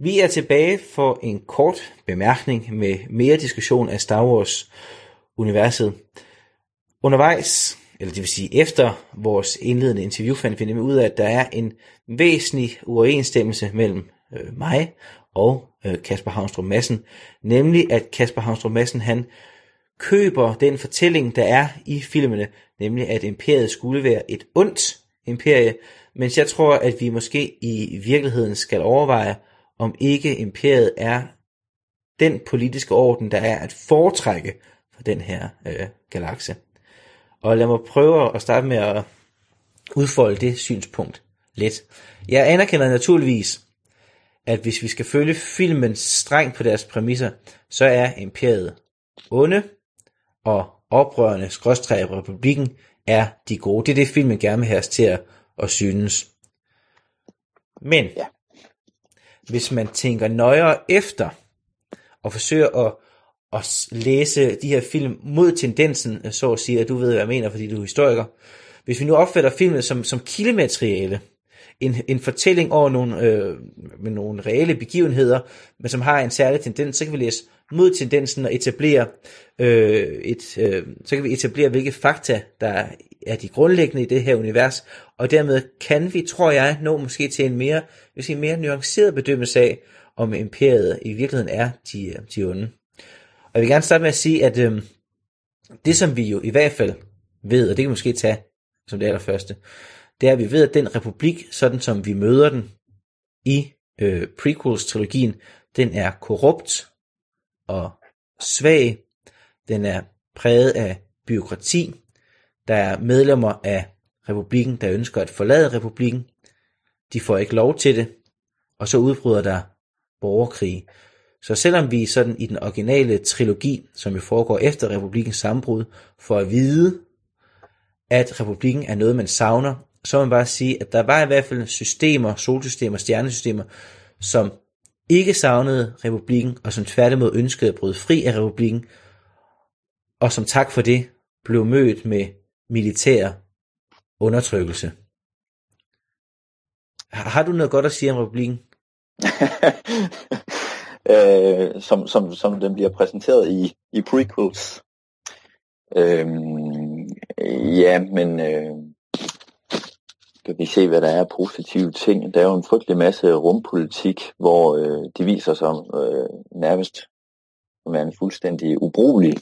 Vi er tilbage for en kort bemærkning med mere diskussion af Star Wars-universet. Undervejs, eller det vil sige efter vores indledende interview, fandt vi nemlig ud af, at der er en væsentlig uoverensstemmelse mellem øh, mig og øh, Kasper Havnstrup Madsen, nemlig at Kasper Havnstrup Madsen han køber den fortælling, der er i filmene, nemlig at imperiet skulle være et ondt imperie, mens jeg tror, at vi måske i virkeligheden skal overveje, om ikke imperiet er den politiske orden, der er at foretrække for den her øh, galakse. Og lad mig prøve at starte med at udfolde det synspunkt lidt. Jeg anerkender naturligvis, at hvis vi skal følge filmen strengt på deres præmisser, så er imperiet onde, og oprørende skråstræk republikken er de gode. Det er det, filmen gerne vil have os til at, at synes. Men ja hvis man tænker nøjere efter, og forsøger at, at læse de her film mod tendensen, øh, så at sige, at du ved, hvad jeg mener, fordi du er historiker. Hvis vi nu opfatter filmen som, som kildemateriale, en, en fortælling over nogle, øh, med nogle reelle begivenheder, men som har en særlig tendens, så kan vi læse mod tendensen og etablere øh, et, øh, så kan vi etablere, hvilke fakta, der er de grundlæggende i det her univers, og dermed kan vi, tror jeg, nå måske til en mere, vil sige, mere nuanceret bedømmelse af, om imperiet i virkeligheden er de, øh, de onde. Og jeg vil gerne starte med at sige, at øh, det som vi jo i hvert fald ved, og det kan vi måske tage som det allerførste, det er, at vi ved, at den republik, sådan som vi møder den i øh, prequels-trilogien, den er korrupt og svag. Den er præget af byråkrati. Der er medlemmer af republikken, der ønsker at forlade republikken. De får ikke lov til det. Og så udbryder der borgerkrig. Så selvom vi sådan i den originale trilogi, som jo foregår efter republikens sammenbrud, får at vide, at republikken er noget, man savner, så må man bare sige, at der var i hvert fald systemer, solsystemer, stjernesystemer, som ikke savnede republikken, og som tværtimod ønskede at bryde fri af republikken, og som tak for det blev mødt med militær undertrykkelse. Har du noget godt at sige om republikken? øh, som, som, som den bliver præsenteret i, i prequels. Øh, ja, men øh, kan vi se, hvad der er positive ting. Der er jo en frygtelig masse rumpolitik, hvor øh, de viser sig øh, nærmest som er en fuldstændig ubrugelig,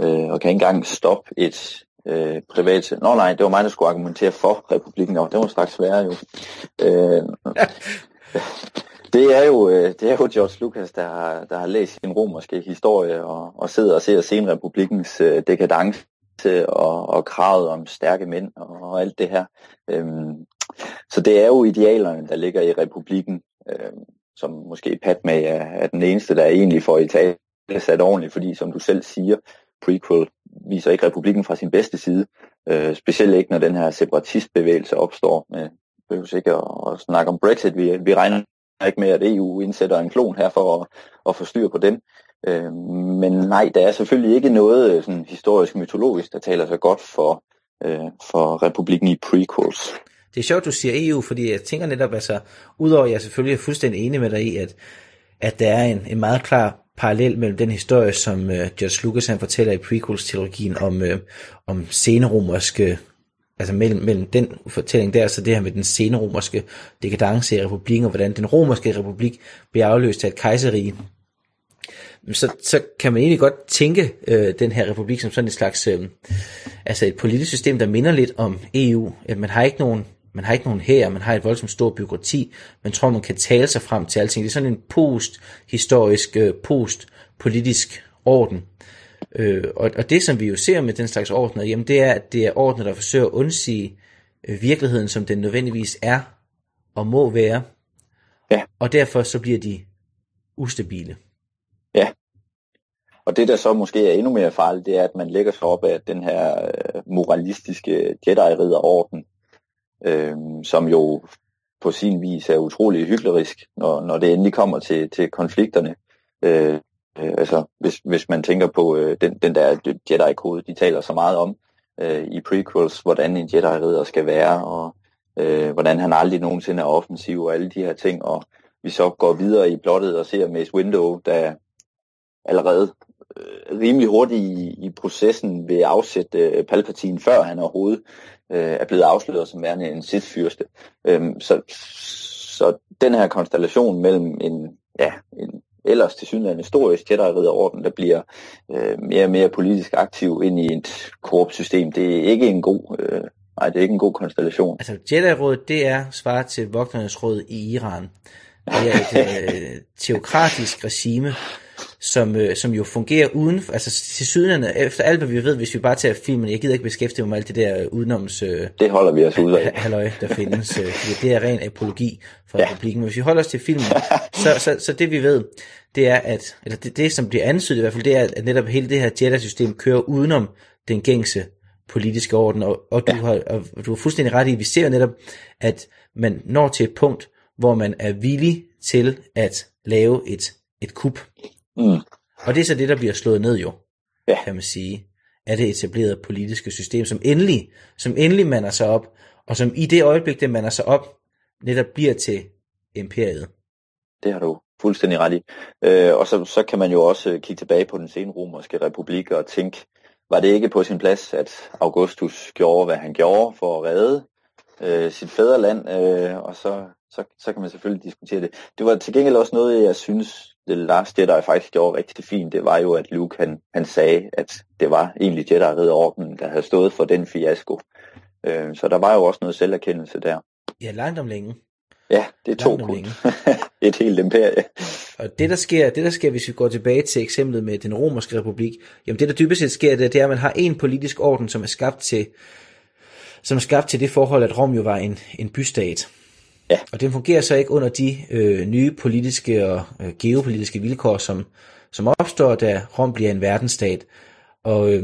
øh, og kan ikke engang stoppe et øh, privat... Nå nej, det var mig, der skulle argumentere for republikken, og det var straks sværere jo. Øh, det er jo, øh, det er jo George Lucas, der har, der har læst sin romerske historie og, og sidder og ser senrepublikkens øh, dekadence og, og kravet om stærke mænd og, og alt det her. Øhm, så det er jo idealerne, der ligger i republikken, øhm, som måske Padme er, er den eneste, der egentlig får i tale sat ordentligt, fordi som du selv siger, prequel viser ikke republikken fra sin bedste side, øh, specielt ikke når den her separatistbevægelse opstår. Men behøver ikke at, at snakke om Brexit, vi, vi regner ikke med, at EU indsætter en klon her for at, at få styr på dem. Øh, men nej, der er selvfølgelig ikke noget øh, sådan, historisk mytologisk, der taler så godt for, øh, for republikken i prequels. Det er sjovt, du siger EU, fordi jeg tænker netop, altså, udover at jeg selvfølgelig er fuldstændig enig med dig i, at, at der er en, en meget klar parallel mellem den historie, som øh, George Lucas han fortæller i prequels-trilogien om, øh, om seneromerske, altså mellem, mellem den fortælling der, så det her med den seneromerske dekadence i republikken, og hvordan den romerske republik bliver afløst af et kejserige, så, så kan man egentlig godt tænke øh, den her republik som sådan et slags, øh, altså et politisk system, der minder lidt om EU. At man har ikke nogen man har ikke nogen her, man har et voldsomt stort byråkrati, man tror, man kan tale sig frem til alting. Det er sådan en post-historisk, øh, post-politisk orden. Øh, og, og det, som vi jo ser med den slags ordner, jamen det er, at det er ordner, der forsøger at undsige øh, virkeligheden, som den nødvendigvis er og må være. Ja. Og derfor så bliver de ustabile. Ja. Og det, der så måske er endnu mere farligt, det er, at man lægger sig op af den her øh, moralistiske Jedi-ridderorden, øh, som jo på sin vis er utrolig hyklerisk, når, når det endelig kommer til, til konflikterne. Øh, øh, altså, hvis, hvis man tænker på øh, den, den der Jedi-kode, de taler så meget om øh, i prequels, hvordan en Jedi-ridder skal være, og øh, hvordan han aldrig nogensinde er offensiv, og alle de her ting, og vi så går videre i plottet og ser Mace Window, der allerede rimelig hurtigt i, i processen vil afsætte øh, Palpatine, før han overhovedet øh, er blevet afsløret som værende en Sith-fyrste. Øhm, så, så den her konstellation mellem en, ja, en ellers til synligheden historisk Jedi-ridderorden, der bliver øh, mere og mere politisk aktiv ind i et korrupt system, det er ikke en god... Øh, Nej, det er ikke en god konstellation. Altså, Jedi-rådet, det er svaret til Vogternes råd i Iran. Det er et øh, teokratisk regime, som, øh, som jo fungerer uden, altså til syden efter alt hvad vi ved, hvis vi bare tager filmen, jeg gider ikke beskæftige mig med alt det der udenoms... Øh, det holder vi os ud af. Halløj, der findes, øh, det er ren apologi for ja. republikken. Men hvis vi holder os til filmen, så, så, så det vi ved, det er, at, eller det, det som bliver ansydet i hvert fald, det er, at netop hele det her Jedi-system kører udenom den gængse politiske orden, og, og, du ja. har, og du har fuldstændig ret i, vi ser netop, at man når til et punkt, hvor man er villig til at lave et, et kup. Mm. Og det er så det, der bliver slået ned jo, ja. kan man sige, af det etablerede politiske system, som endelig, som endelig mander sig op, og som i det øjeblik, det mander sig op, netop bliver til imperiet. Det har du fuldstændig ret i. Øh, og så, så kan man jo også kigge tilbage på den senromerske republik og tænke, var det ikke på sin plads, at Augustus gjorde, hvad han gjorde for at redde øh, sit fædreland, øh, og så, så, så kan man selvfølgelig diskutere det. Det var til gengæld også noget, jeg synes, det Last Jedi faktisk gjorde rigtig fint, det var jo, at Luke han, han sagde, at det var egentlig Jedi-ridderordenen, der havde stået for den fiasko. Øh, så der var jo også noget selverkendelse der. Ja, langt om længe. Ja, det er to Et helt imperie. Og det der, sker, det der sker, hvis vi går tilbage til eksemplet med den romerske republik, jamen det der dybest set sker, det, det er, at man har en politisk orden, som er skabt til, som er skabt til det forhold, at Rom jo var en, en bystat. Ja. Og den fungerer så ikke under de øh, nye politiske og øh, geopolitiske vilkår, som, som opstår, da Rom bliver en verdensstat. Og øh,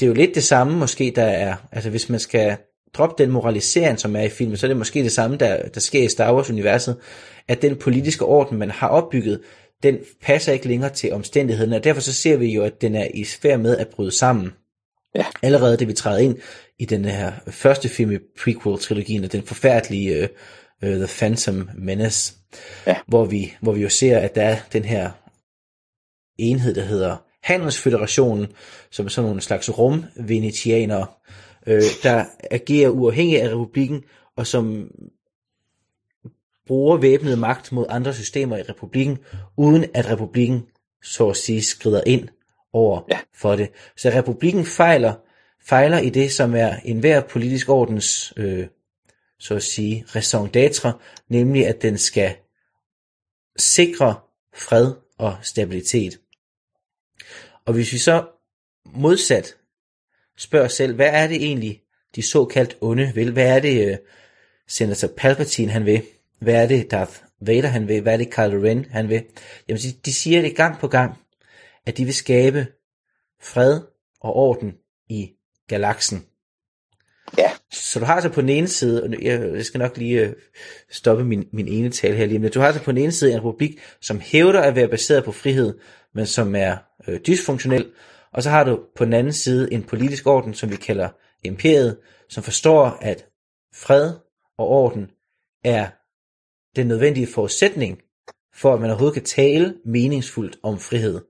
det er jo lidt det samme måske, der er, altså hvis man skal droppe den moralisering, som er i filmen, så er det måske det samme, der, der sker i Star Wars-universet, at den politiske orden, man har opbygget, den passer ikke længere til omstændighederne, og derfor så ser vi jo, at den er i færd med at bryde sammen. Ja. Allerede det vi træder ind i den her første film i prequel-trilogien, den forfærdelige uh, uh, The Phantom Menace, ja. hvor, vi, hvor vi jo ser, at der er den her enhed, der hedder Handelsføderationen, som er sådan nogle slags rum-venetianere, øh, der agerer uafhængigt af republikken, og som bruger væbnet magt mod andre systemer i republikken, uden at republikken så at sige skrider ind over ja. for det. Så republikken fejler, fejler i det, som er enhver politisk ordens, øh, så at sige, raison d'être, nemlig at den skal sikre fred og stabilitet. Og hvis vi så modsat spørger selv, hvad er det egentlig, de såkaldt onde vil? Hvad er det, uh, Senator Palpatine han vil? Hvad er det, Darth Vader han vil? Hvad er det, Kylo Ren han vil? Jamen, de, de siger det gang på gang, at de vil skabe fred og orden i galaksen. Ja. Så du har så på den ene side, og jeg skal nok lige uh, stoppe min, min ene tale her lige, men du har så på den ene side en republik, som hævder at være baseret på frihed, men som er uh, dysfunktionel, og så har du på den anden side en politisk orden, som vi kalder imperiet, som forstår, at fred og orden er den nødvendige forudsætning for, at man overhovedet kan tale meningsfuldt om frihed.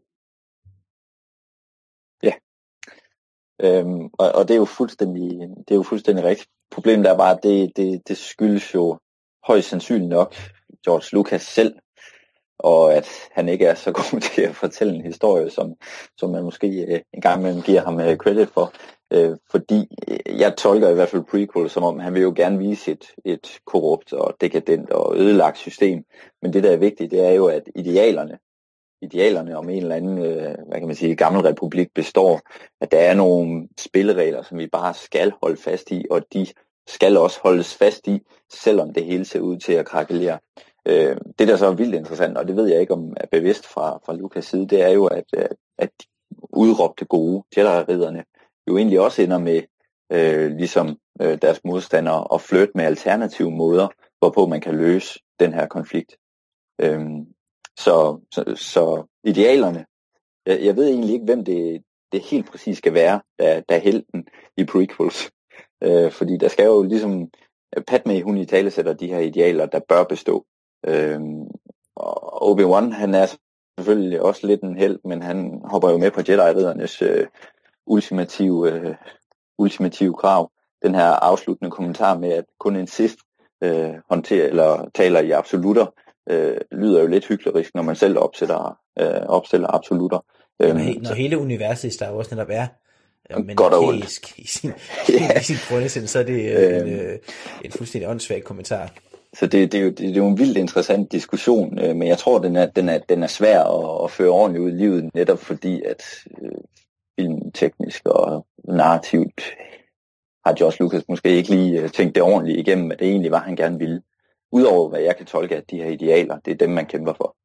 Øhm, og, og det er jo fuldstændig, det er jo fuldstændig rigtigt. Problemet er bare, at det, det, det skyldes jo højst sandsynligt nok George Lucas selv, og at han ikke er så god til at fortælle en historie, som, som man måske øh, en gang imellem giver ham øh, credit for. Øh, fordi øh, jeg tolker i hvert fald prequel som om, han vil jo gerne vise et, et korrupt og dekadent og ødelagt system. Men det, der er vigtigt, det er jo, at idealerne, idealerne om en eller anden, øh, hvad kan man sige, gammel republik består, at der er nogle spilleregler, som vi bare skal holde fast i, og de skal også holdes fast i, selvom det hele ser ud til at krakelere. Øh, det, der så er vildt interessant, og det ved jeg ikke om er bevidst fra, fra Lukas side, det er jo, at, øh, at de udråbte gode Jedi-ridderne jo egentlig også ender med, øh, ligesom øh, deres modstandere, at flytte med alternative måder, hvorpå man kan løse den her konflikt. Øhm, så, så, så idealerne, jeg, jeg ved egentlig ikke, hvem det, det helt præcis skal være, der, der er helten i prequels. Øh, fordi der skal jo ligesom, øh, Padme hun i tale sætter de her idealer, der bør bestå. Øh, og Obi-Wan, han er selvfølgelig også lidt en held, men han hopper jo med på Jedi-riddernes øh, ultimative, øh, ultimative krav. Den her afsluttende kommentar med, at kun en sidst øh, håndterer eller taler i absolutter, øh, lyder jo lidt hyklerisk, når man selv opsætter, øh, opstiller absolutter. Øhm, når, når hele universet i Star Wars netop er men godt og ondt. i sin, yeah. i sin grundessens, så er det øh, øhm, en, øh, en fuldstændig åndssvag kommentar. Så det, det, er jo, det, det er jo en vildt interessant diskussion, øh, men jeg tror, den er, den er, den er svær at, at føre ordentligt ud i livet, netop fordi, at øh, filmteknisk og narrativt har Josh Lucas måske ikke lige øh, tænkt det ordentligt igennem, hvad det egentlig var, han gerne ville. Udover hvad jeg kan tolke, at de her idealer, det er dem, man kæmper for.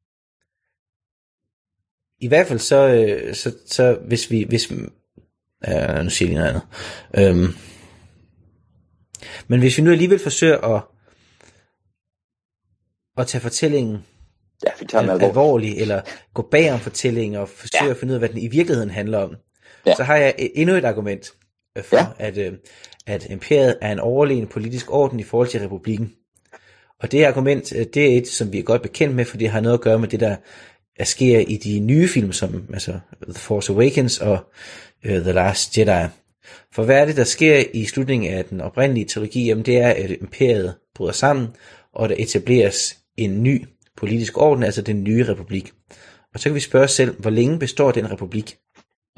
I hvert fald så, øh, så, så hvis vi, hvis, øh, nu siger jeg noget andet, øhm, men hvis vi nu alligevel forsøger at, at tage fortællingen ja, vi tager al- alvorligt, eller gå bag om fortællingen og forsøge ja. at finde ud af, hvad den i virkeligheden handler om, ja. så har jeg endnu et argument øh, for, ja. at, øh, at imperiet er en overlegen politisk orden i forhold til republikken. Og det argument, øh, det er et, som vi er godt bekendt med, for det har noget at gøre med det, der sker i de nye film, som altså The Force Awakens og uh, The Last Jedi. For hvad er det, der sker i slutningen af den oprindelige trilogi? Jamen det er, at imperiet bryder sammen, og der etableres en ny politisk orden, altså den nye republik. Og så kan vi spørge os selv, hvor længe består den republik?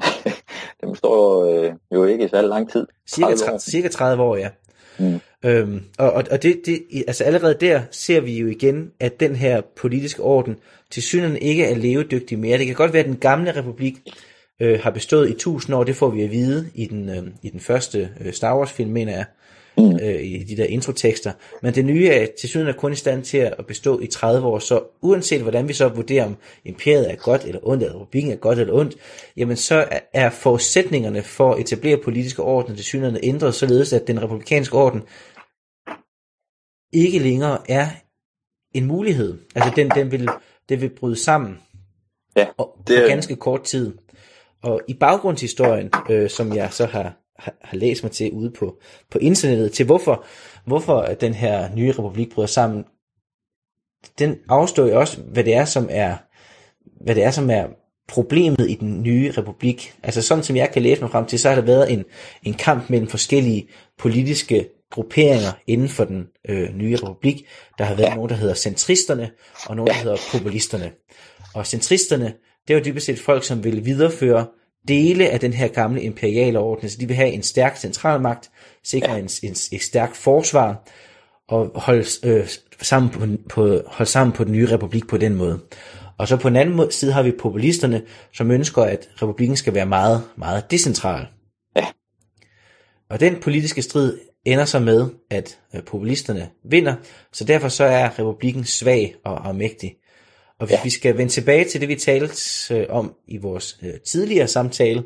den består jo, øh, jo ikke i så lang tid. Cirka 30, cirka 30 år, ja. Mm. Øhm, og og, og det, det, altså allerede der ser vi jo igen, at den her politiske orden til synen ikke er levedygtig mere. Det kan godt være, at den gamle republik øh, har bestået i tusind år, det får vi at vide i den, øh, i den første øh, Star Wars film, mener jeg, mm. øh, i de der introtekster. Men det nye er til syden er kun i stand til at bestå i 30 år, så uanset hvordan vi så vurderer, om imperiet er godt eller ondt, eller republikken er godt eller ondt, jamen så er forudsætningerne for at etablere politiske orden til synligheden ændret, således at den republikanske orden ikke længere er en mulighed. Altså den, den, vil, den vil bryde sammen ja, det på ganske kort tid. Og i baggrundshistorien, øh, som jeg så har, har, har læst mig til ude på, på internettet, til hvorfor, hvorfor øh, den her nye republik bryder sammen, den afstår jo også, hvad det er, som er, hvad det er, som er problemet i den nye republik. Altså sådan som jeg kan læse mig frem til, så har der været en, en kamp mellem forskellige politiske grupperinger inden for den øh, nye republik. Der har været ja. nogen, der hedder centristerne, og nogen, der hedder populisterne. Og centristerne, det var dybest set folk, som ville videreføre dele af den her gamle imperiale orden. Så de vil have en stærk centralmagt, sikre ja. en, en, et stærkt forsvar, og holde, øh, sammen på, på, holde sammen på den nye republik på den måde. Og så på den anden side har vi populisterne, som ønsker, at republikken skal være meget, meget decentral. Ja. Og den politiske strid ender så med, at øh, populisterne vinder, så derfor så er republikken svag og mægtig. Og hvis ja. vi skal vende tilbage til det, vi talte øh, om i vores øh, tidligere samtale,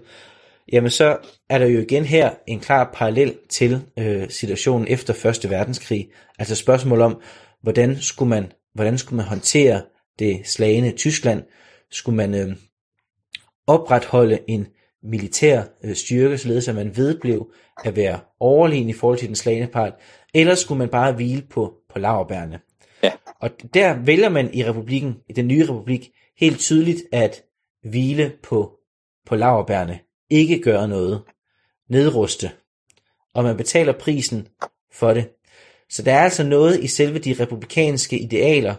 jamen så er der jo igen her en klar parallel til øh, situationen efter Første Verdenskrig. Altså spørgsmål om, hvordan skulle man, hvordan skulle man håndtere det slagende Tyskland? Skulle man øh, opretholde en militær øh, styrke, således at man vedblev at være overlegen i forhold til den slagende part, eller skulle man bare hvile på, på laverbærene? Og der vælger man i republikken, i den nye republik, helt tydeligt at hvile på, på laverbærene, ikke gøre noget, nedruste, og man betaler prisen for det. Så der er altså noget i selve de republikanske idealer,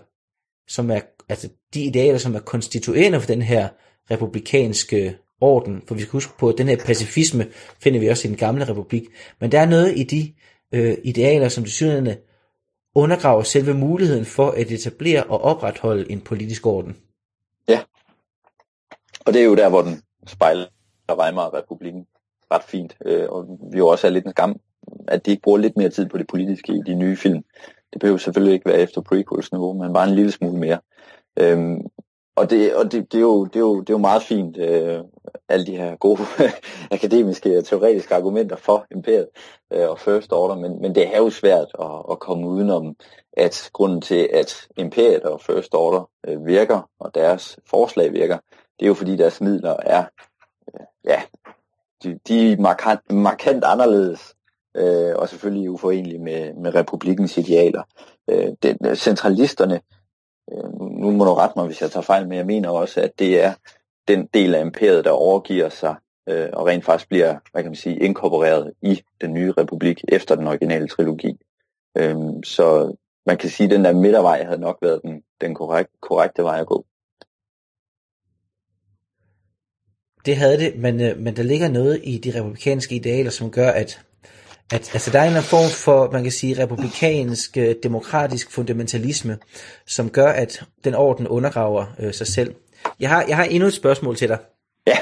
som er, altså de idealer, som er konstituerende for den her republikanske orden, for vi skal huske på, at den her pacifisme finder vi også i den gamle republik, men der er noget i de øh, idealer, som til synligheden undergraver selve muligheden for at etablere og opretholde en politisk orden. Ja, og det er jo der, hvor den spejler Weimar-republikken ret fint, øh, og vi jo også er lidt en skam, at de ikke bruger lidt mere tid på det politiske i de nye film. Det behøver selvfølgelig ikke være efter prequels niveau, men bare en lille smule mere. Øhm, og det, og det, det, er jo, det, er jo, det er jo meget fint, øh, alle de her gode akademiske og teoretiske argumenter for imperiet øh, og First Order, men, men det er jo svært at, at komme udenom, at grunden til, at imperiet og First Order øh, virker, og deres forslag virker, det er jo fordi deres midler er, øh, ja, de, de er markant, markant anderledes, øh, og selvfølgelig uforenelige med, med republikens idealer. Øh, den, centralisterne Øh, nu må du rette mig, hvis jeg tager fejl, men jeg mener også, at det er den del af imperiet, der overgiver sig øh, og rent faktisk bliver, hvad kan man sige, inkorporeret i den nye republik efter den originale trilogi. Øhm, så man kan sige, at den der midtervej havde nok været den, den korrekt, korrekte vej at gå. Det havde det, men, øh, men der ligger noget i de republikanske idealer, som gør, at, at altså der er en form for, man kan sige, republikansk, øh, demokratisk fundamentalisme, som gør, at den orden undergraver øh, sig selv. Jeg har, jeg har endnu et spørgsmål til dig. Ja.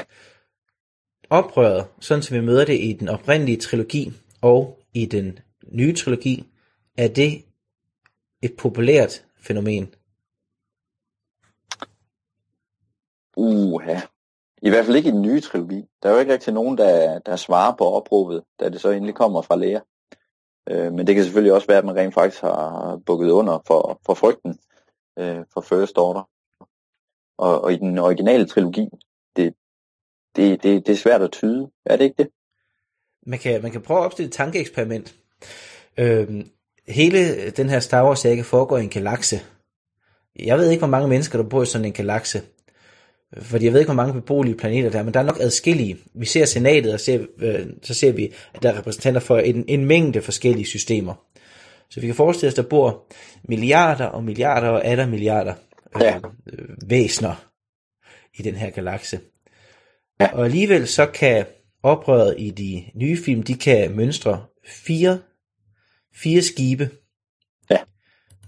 Oprøret, sådan som vi møder det i den oprindelige trilogi og i den nye trilogi, er det et populært fænomen? Uha. I hvert fald ikke i den nye trilogi. Der er jo ikke rigtig nogen, der, der svarer på opråbet, da det så endelig kommer fra læger. Øh, men det kan selvfølgelig også være, at man rent faktisk har bukket under for, for frygten øh, for First Order. Og, og i den originale trilogi, det, det, det, det er svært at tyde. Er det ikke det? Man kan, man kan prøve at opstille et tankeeksperiment. Øhm, hele den her Star Wars-sække foregår i en galakse. Jeg ved ikke, hvor mange mennesker, der bor i sådan en galakse. Fordi jeg ved ikke, hvor mange beboelige planeter der er, men der er nok adskillige. Vi ser senatet, og ser, øh, så ser vi, at der er repræsentanter for en, en mængde forskellige systemer. Så vi kan forestille os, at der bor milliarder og milliarder og atter milliarder øh, ja. øh, væsner i den her galakse. Ja. Og alligevel så kan oprøret i de nye film, de kan mønstre fire, fire skibe. Ja.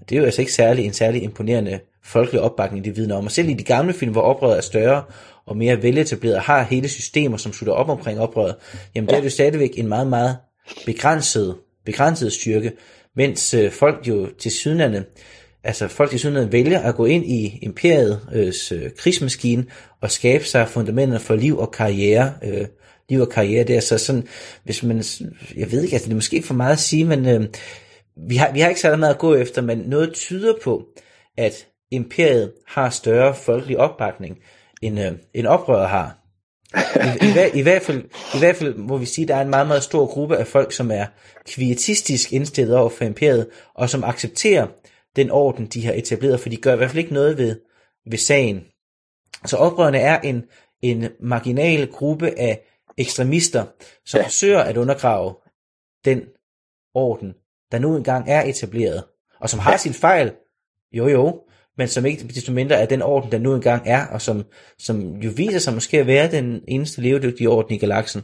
Det er jo altså ikke særlig en særlig imponerende folkelig opbakning, det vidner om. Og selv i de gamle film, hvor oprøret er større og mere veletableret, har hele systemer, som slutter op omkring oprøret, jamen der er det jo stadigvæk en meget, meget begrænset, begrænset styrke, mens øh, folk jo til sydlandet, altså folk til sydlandet vælger at gå ind i imperiets øh, krigsmaskine og skabe sig fundamenter for liv og karriere, øh, liv og karriere der, så sådan, hvis man, jeg ved ikke, altså det er måske for meget at sige, men øh, vi, har, vi har ikke så meget at gå efter, men noget tyder på, at imperiet har større folkelig opbakning, end, øh, end oprøret har. I, i, i, hvert fald, I hvert fald må vi sige, at der er en meget, meget stor gruppe af folk, som er kvietistisk indstillet over for imperiet, og som accepterer den orden, de har etableret, for de gør i hvert fald ikke noget ved, ved sagen. Så oprørerne er en, en marginal gruppe af ekstremister, som ja. forsøger at undergrave den orden, der nu engang er etableret, og som har ja. sin fejl, jo jo, men som ikke desto mindre er den orden, der nu engang er, og som, som jo viser sig måske at være den eneste levedygtige orden i galaksen.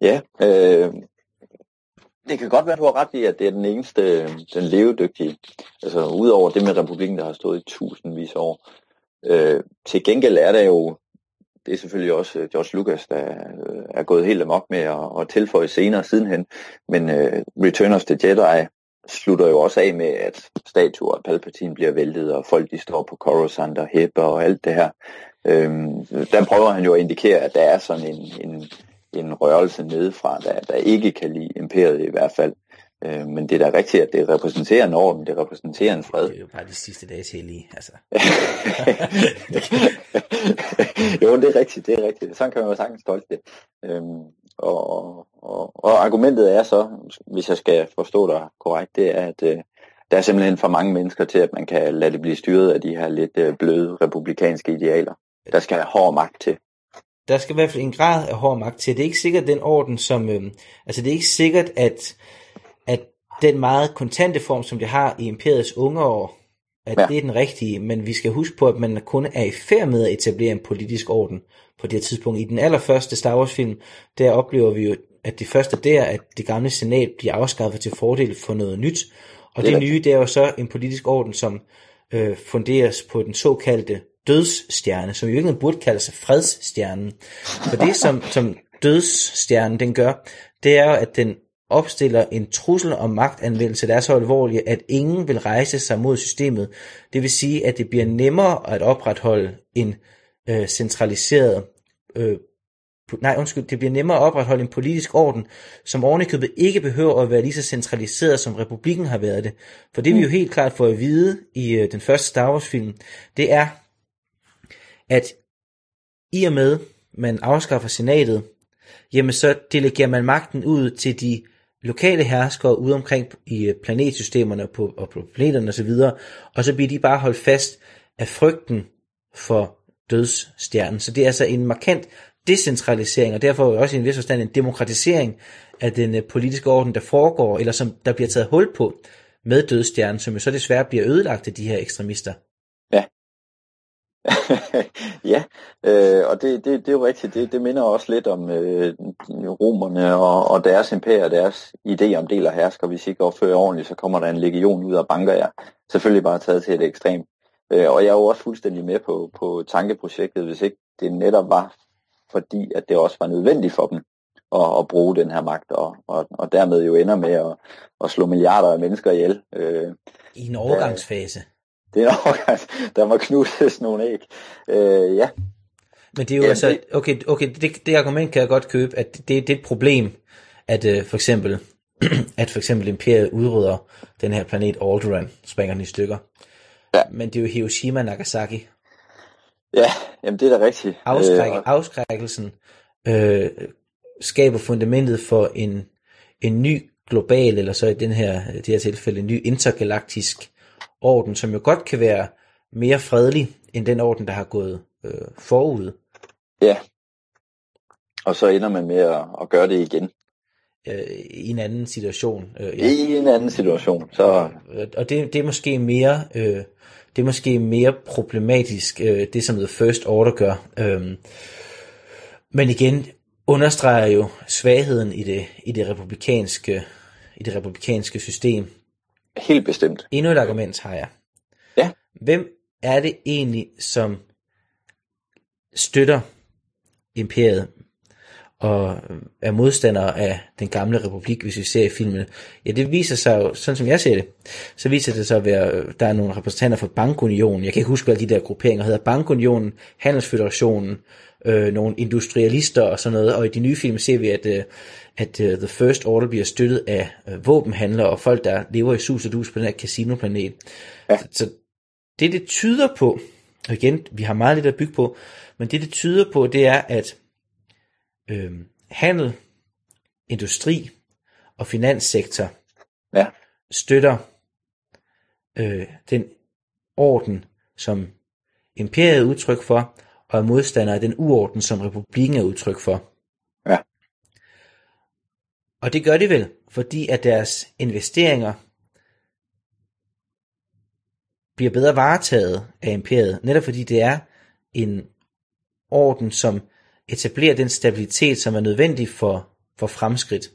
Ja, øh, det kan godt være, du har ret i, at det er den eneste, den levedygtige. Altså udover det med republikken, der har stået i tusindvis af år. Øh, til gengæld er der jo, det er selvfølgelig også øh, George Lucas, der øh, er gået helt amok med at, at tilføje senere sidenhen, men øh, Return of the Jedi slutter jo også af med, at statuer af Palpatine bliver væltet, og folk de står på Coruscant og hæpper og alt det her. Øhm, der prøver han jo at indikere, at der er sådan en, en, en rørelse nedefra, der, der ikke kan lide imperiet i hvert fald. Øh, men det er da rigtigt, at det repræsenterer en orden, det repræsenterer en fred. Det er jo bare de sidste dage til lige, altså. jo, det er rigtigt, det er rigtigt. Sådan kan man jo sagtens tolke det. Øhm, og, og, og argumentet er så, hvis jeg skal forstå dig korrekt, det er, at øh, der er simpelthen for mange mennesker til, at man kan lade det blive styret af de her lidt øh, bløde republikanske idealer. Der skal hård magt til. Der skal i hvert fald en grad af hård magt til. Det er ikke sikkert den orden, som... Øh, altså det er ikke sikkert, at, at den meget kontante form, som det har i imperiets unge år, at ja. det er den rigtige, men vi skal huske på, at man kun er i færd med at etablere en politisk orden på det her tidspunkt. I den allerførste Star Wars film, der oplever vi jo, at det første der, at det gamle senat bliver afskaffet til fordel for noget nyt, og det, det nye, det er jo så en politisk orden, som øh, funderes på den såkaldte dødsstjerne, som jo ikke burde kalde sig fredsstjernen. For det, som, som dødsstjernen den gør, det er jo, at den opstiller en trussel om magtanvendelse, der er så alvorlig, at ingen vil rejse sig mod systemet. Det vil sige, at det bliver nemmere at opretholde en øh, centraliseret øh, nej undskyld, det bliver nemmere at opretholde en politisk orden, som ovenikøbet ikke behøver at være lige så centraliseret, som republikken har været det. For det vi jo helt klart får at vide i øh, den første Star Wars film, det er, at i og med man afskaffer senatet, jamen så delegerer man magten ud til de lokale herskere ude omkring i øh, planetsystemerne på, og på planeterne osv., og så bliver de bare holdt fast af frygten for dødsstjernen. Så det er altså en markant decentralisering, og derfor også i en vis forstand en demokratisering af den øh, politiske orden, der foregår, eller som der bliver taget hul på med dødsstjernen, som jo så desværre bliver ødelagt af de her ekstremister. Ja. øh, og det, det, det er jo rigtigt. Det, det minder også lidt om øh, romerne og, og deres imperier og deres idé om del og hersker. Hvis I ikke opfører ordentligt, så kommer der en legion ud og banker jer. Selvfølgelig bare taget til et ekstrem. Øh, og jeg er jo også fuldstændig med på, på tankeprojektet, hvis ikke det netop var fordi, at det også var nødvendigt for dem at, at bruge den her magt, og, og, og dermed jo ender med at, at slå milliarder af mennesker ihjel. Øh, I en overgangsfase. Det er en overgangs, der må knuses nogle æg. Øh, ja. Men det er jo ja, altså, okay, okay det, det argument kan jeg godt købe, at det, det er et problem, at uh, for eksempel, at for eksempel Imperiet udrydder den her planet Alderaan, springer den i stykker. Ja. Men det er jo Hiroshima Nagasaki. Ja, jamen det er da rigtigt. Afskræk, øh, afskrækkelsen øh, skaber fundamentet for en, en ny global, eller så i den her, det her tilfælde, en ny intergalaktisk orden, som jo godt kan være mere fredelig, end den orden, der har gået øh, forud. Ja, og så ender man med at, at gøre det igen. Øh, I en anden situation. Øh, ja. I en anden situation. Så... Og det, det er måske mere... Øh, det er måske mere problematisk, øh, det som The First Order gør. Øh, men igen, understreger jo svagheden i det, i det republikanske, i det republikanske system. Helt bestemt. Endnu et argument har jeg. Ja. Hvem er det egentlig, som støtter imperiet og er modstander af den gamle republik, hvis vi ser i filmen. Ja, det viser sig jo, sådan som jeg ser det, så viser det sig at være, der er nogle repræsentanter for Bankunionen, jeg kan ikke huske, hvad de der grupperinger hedder, Bankunionen, Handelsfederationen, øh, nogle industrialister og sådan noget, og i de nye film ser vi, at, øh, at uh, The First Order bliver støttet af øh, våbenhandlere og folk, der lever i sus og dus på den her casinoplanet. Ja. Så, så det, det tyder på, og igen, vi har meget lidt at bygge på, men det, det tyder på, det er, at øh, handel, industri og finanssektor ja. støtter øh, den orden, som imperiet er udtryk for, og er modstander af den uorden, som republikken er udtryk for. Og det gør de vel, fordi at deres investeringer bliver bedre varetaget af imperiet, netop fordi det er en orden, som etablerer den stabilitet, som er nødvendig for, for fremskridt.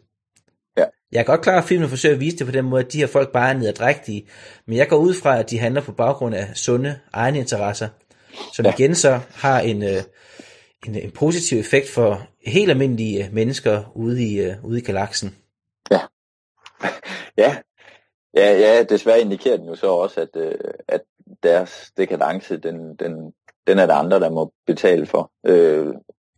Ja. Jeg er godt klar, at filmen forsøger at vise det på den måde, at de her folk bare er nederdrægtige, men jeg går ud fra, at de handler på baggrund af sunde egne interesser, som ja. igen så har en, øh, en, en positiv effekt for helt almindelige øh, mennesker ude i, uh, ude i galaksen. Ja. ja. Ja, ja, desværre indikerer den jo så også, at, uh, at deres dekadence, den, den, den er der andre, der må betale for. Uh,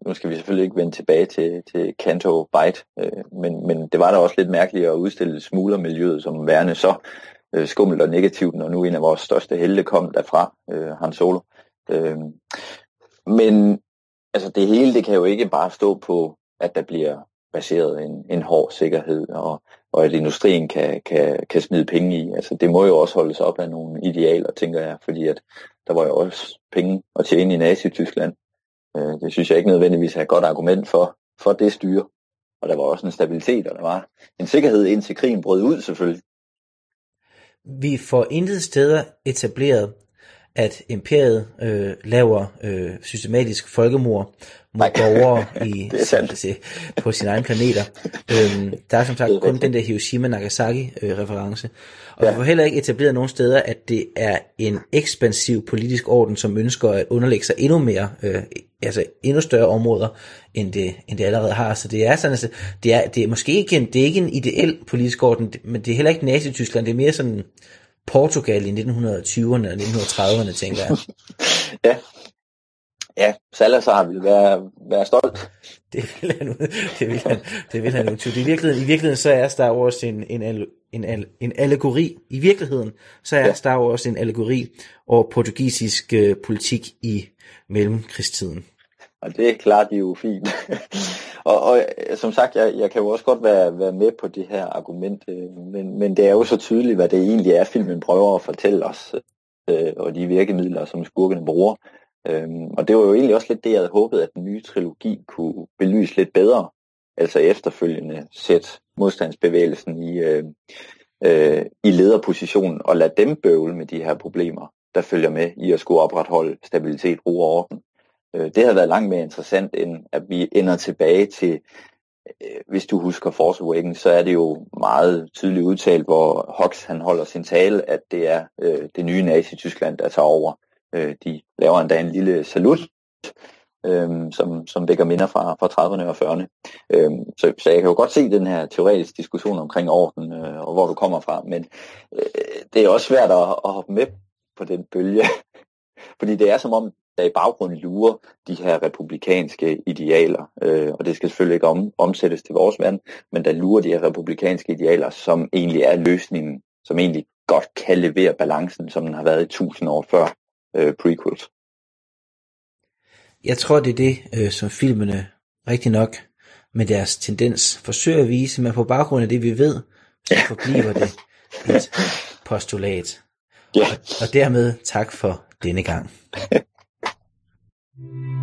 nu skal vi selvfølgelig ikke vende tilbage til, til Kanto Byte, uh, men, men det var da også lidt mærkeligt at udstille smuglermiljøet som værende så uh, skummelt og negativt, når nu en af vores største helte kom derfra, uh, Han Solo. Øh, men altså det hele, det kan jo ikke bare stå på, at der bliver baseret en, en hård sikkerhed, og, og at industrien kan, kan, kan smide penge i. Altså det må jo også holdes op af nogle idealer, tænker jeg, fordi at der var jo også penge at tjene i Nazi-Tyskland. Øh, det synes jeg ikke nødvendigvis er et godt argument for, for det styre. Og der var også en stabilitet, og der var en sikkerhed indtil krigen brød ud selvfølgelig. Vi får intet steder etableret, at imperiet øh, laver øh, systematisk folkemord mod borgere i, se, på sine egne planeter. Øhm, der er som sagt kun den der Hiroshima-Nagasaki-reference. Og ja. vi får heller ikke etableret nogen steder, at det er en ekspansiv politisk orden, som ønsker at underlægge sig endnu mere, øh, altså endnu større områder, end det, end det allerede har. Så det er sådan, altså, det er, det er måske ikke en, det er ikke en ideel politisk orden, men det er heller ikke Nazi-Tyskland, det er mere sådan Portugal i 1920'erne og 1930'erne, tænker jeg. ja. Ja, Salazar vil være, være stolt. Det vil han, det vil han, det vil han jo. I virkeligheden, I virkeligheden så er Star Wars en, en, en, en allegori. I virkeligheden så er ja. Star Wars en allegori over portugisisk uh, politik i mellemkrigstiden. og det klarer de jo fint. og, og øh, som sagt, jeg, jeg kan jo også godt være, være med på det her argument, øh, men, men det er jo så tydeligt, hvad det egentlig er, filmen prøver at fortælle os, øh, og de virkemidler, som skurkene bruger. Øhm, og det var jo egentlig også lidt det, jeg havde håbet, at den nye trilogi kunne belyse lidt bedre, altså efterfølgende sæt modstandsbevægelsen i, øh, øh, i lederpositionen og lade dem bøvle med de her problemer, der følger med i at skulle opretholde stabilitet, ro og orden. Øh, det har været langt mere interessant, end at vi ender tilbage til, øh, hvis du husker Force Awakens, så er det jo meget tydeligt udtalt, hvor Hux han holder sin tale, at det er øh, det nye Nazi-Tyskland, der tager over. Øh, de laver endda en lille salut, øh, som, som vækker minder fra, fra 30'erne og 40'erne. Øh, så, så jeg kan jo godt se den her teoretiske diskussion omkring orden øh, og hvor du kommer fra, men øh, det er også svært at, at hoppe med på den bølge, fordi det er som om, der i baggrunden lurer de her republikanske idealer, øh, og det skal selvfølgelig ikke om, omsættes til vores verden, men der lurer de her republikanske idealer, som egentlig er løsningen, som egentlig godt kan levere balancen, som den har været i tusind år før øh, prequels. Jeg tror, det er det, øh, som filmene rigtig nok med deres tendens forsøger at vise, men på baggrund af det, vi ved, så forbliver det et postulat. Ja. Og, og dermed tak for denne gang. Thank you.